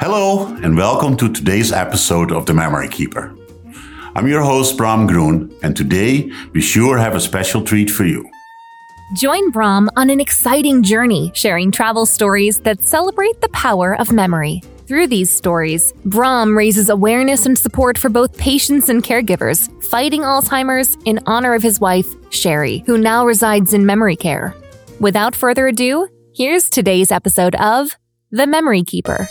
Hello, and welcome to today's episode of The Memory Keeper. I'm your host, Bram Groen, and today we sure have a special treat for you. Join Bram on an exciting journey, sharing travel stories that celebrate the power of memory. Through these stories, Bram raises awareness and support for both patients and caregivers, fighting Alzheimer's in honor of his wife, Sherry, who now resides in memory care. Without further ado, here's today's episode of The Memory Keeper.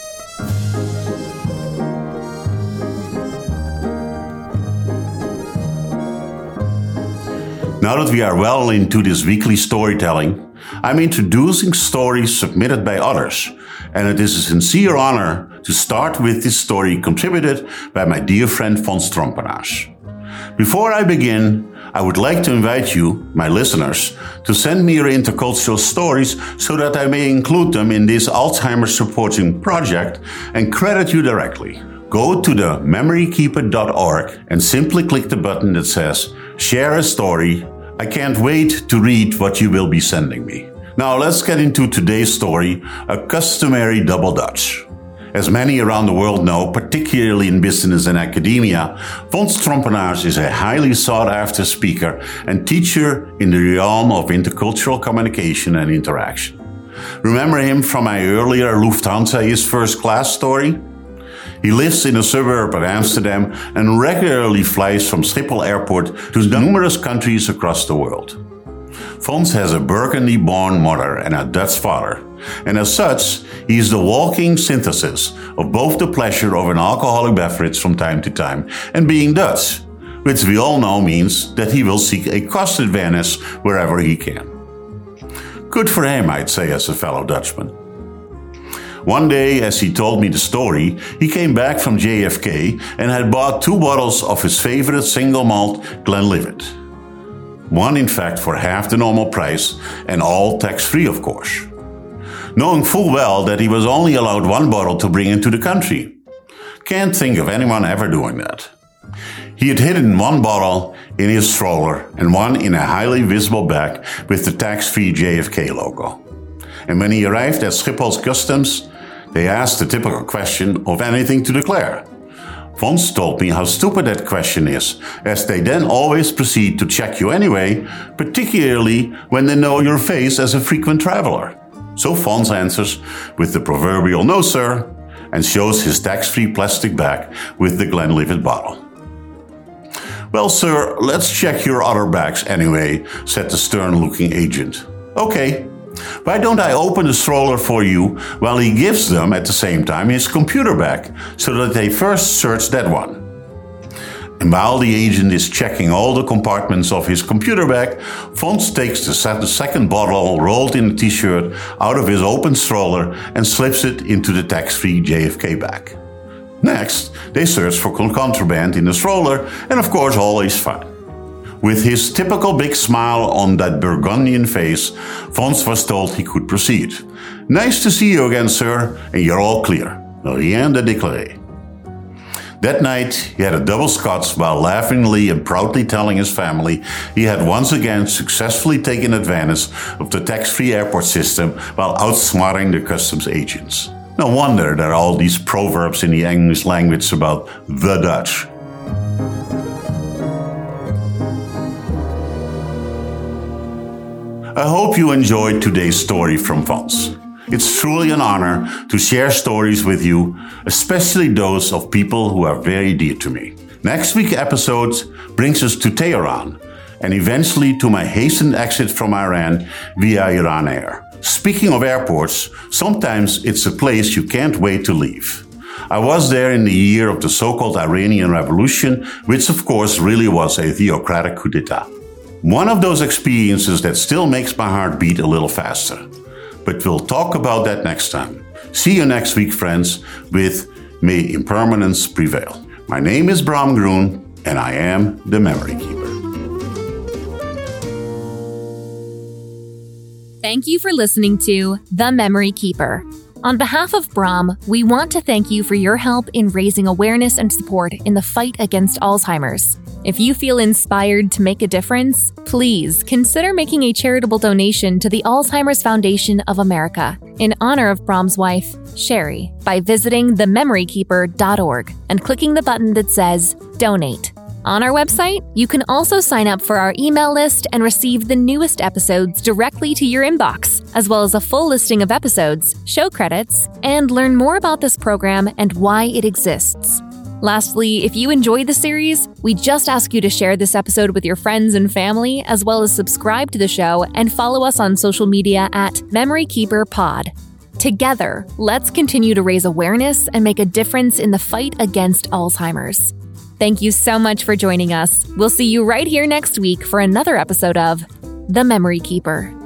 Now that we are well into this weekly storytelling, I'm introducing stories submitted by others, and it is a sincere honor to start with this story contributed by my dear friend Fons Trompenaars. Before I begin, I would like to invite you, my listeners, to send me your intercultural stories so that I may include them in this Alzheimer's supporting project and credit you directly. Go to the memorykeeper.org and simply click the button that says Share a story. I can't wait to read what you will be sending me. Now let's get into today's story, a customary double Dutch. As many around the world know, particularly in business and academia, Fons Trompenaars is a highly sought after speaker and teacher in the realm of intercultural communication and interaction. Remember him from my earlier Lufthansa is first class story? He lives in a suburb of Amsterdam and regularly flies from Schiphol Airport to numerous countries across the world. Fons has a Burgundy born mother and a Dutch father, and as such, he is the walking synthesis of both the pleasure of an alcoholic beverage from time to time and being Dutch, which we all know means that he will seek a cost advantage wherever he can. Good for him, I'd say, as a fellow Dutchman. One day, as he told me the story, he came back from JFK and had bought two bottles of his favorite single malt Glenlivet. One, in fact, for half the normal price and all tax free, of course. Knowing full well that he was only allowed one bottle to bring into the country. Can't think of anyone ever doing that. He had hidden one bottle in his stroller and one in a highly visible bag with the tax free JFK logo. And when he arrived at Schiphol's customs, they asked the typical question of anything to declare. Fons told me how stupid that question is, as they then always proceed to check you anyway, particularly when they know your face as a frequent traveler. So Fons answers with the proverbial no, sir, and shows his tax free plastic bag with the Glenlivet bottle. Well, sir, let's check your other bags anyway, said the stern looking agent. Okay, why don't I open the stroller for you while he gives them at the same time his computer bag so that they first search that one? And while the agent is checking all the compartments of his computer bag, Fons takes the second bottle rolled in a t shirt out of his open stroller and slips it into the tax free JFK bag. Next, they search for contraband in the stroller, and of course, all is fine. With his typical big smile on that Burgundian face, Fons was told he could proceed. Nice to see you again, sir, and you're all clear. Rien de déclaré. That night, he had a double scotch while laughingly and proudly telling his family he had once again successfully taken advantage of the tax free airport system while outsmarting the customs agents. No wonder there are all these proverbs in the English language about the Dutch. I hope you enjoyed today's story from Fons. It's truly an honor to share stories with you, especially those of people who are very dear to me. Next week's episode brings us to Tehran and eventually to my hastened exit from Iran via Iran Air. Speaking of airports, sometimes it's a place you can't wait to leave. I was there in the year of the so-called Iranian Revolution, which of course really was a theocratic coup d'etat. One of those experiences that still makes my heart beat a little faster. But we'll talk about that next time. See you next week, friends, with May Impermanence Prevail. My name is Bram Groen, and I am the Memory Keeper. Thank you for listening to The Memory Keeper. On behalf of Bram, we want to thank you for your help in raising awareness and support in the fight against Alzheimer's. If you feel inspired to make a difference, please consider making a charitable donation to the Alzheimer's Foundation of America in honor of Bram's wife, Sherry, by visiting thememorykeeper.org and clicking the button that says Donate. On our website, you can also sign up for our email list and receive the newest episodes directly to your inbox, as well as a full listing of episodes, show credits, and learn more about this program and why it exists. Lastly, if you enjoy the series, we just ask you to share this episode with your friends and family, as well as subscribe to the show and follow us on social media at Memory Keeper Pod. Together, let's continue to raise awareness and make a difference in the fight against Alzheimer's. Thank you so much for joining us. We'll see you right here next week for another episode of The Memory Keeper.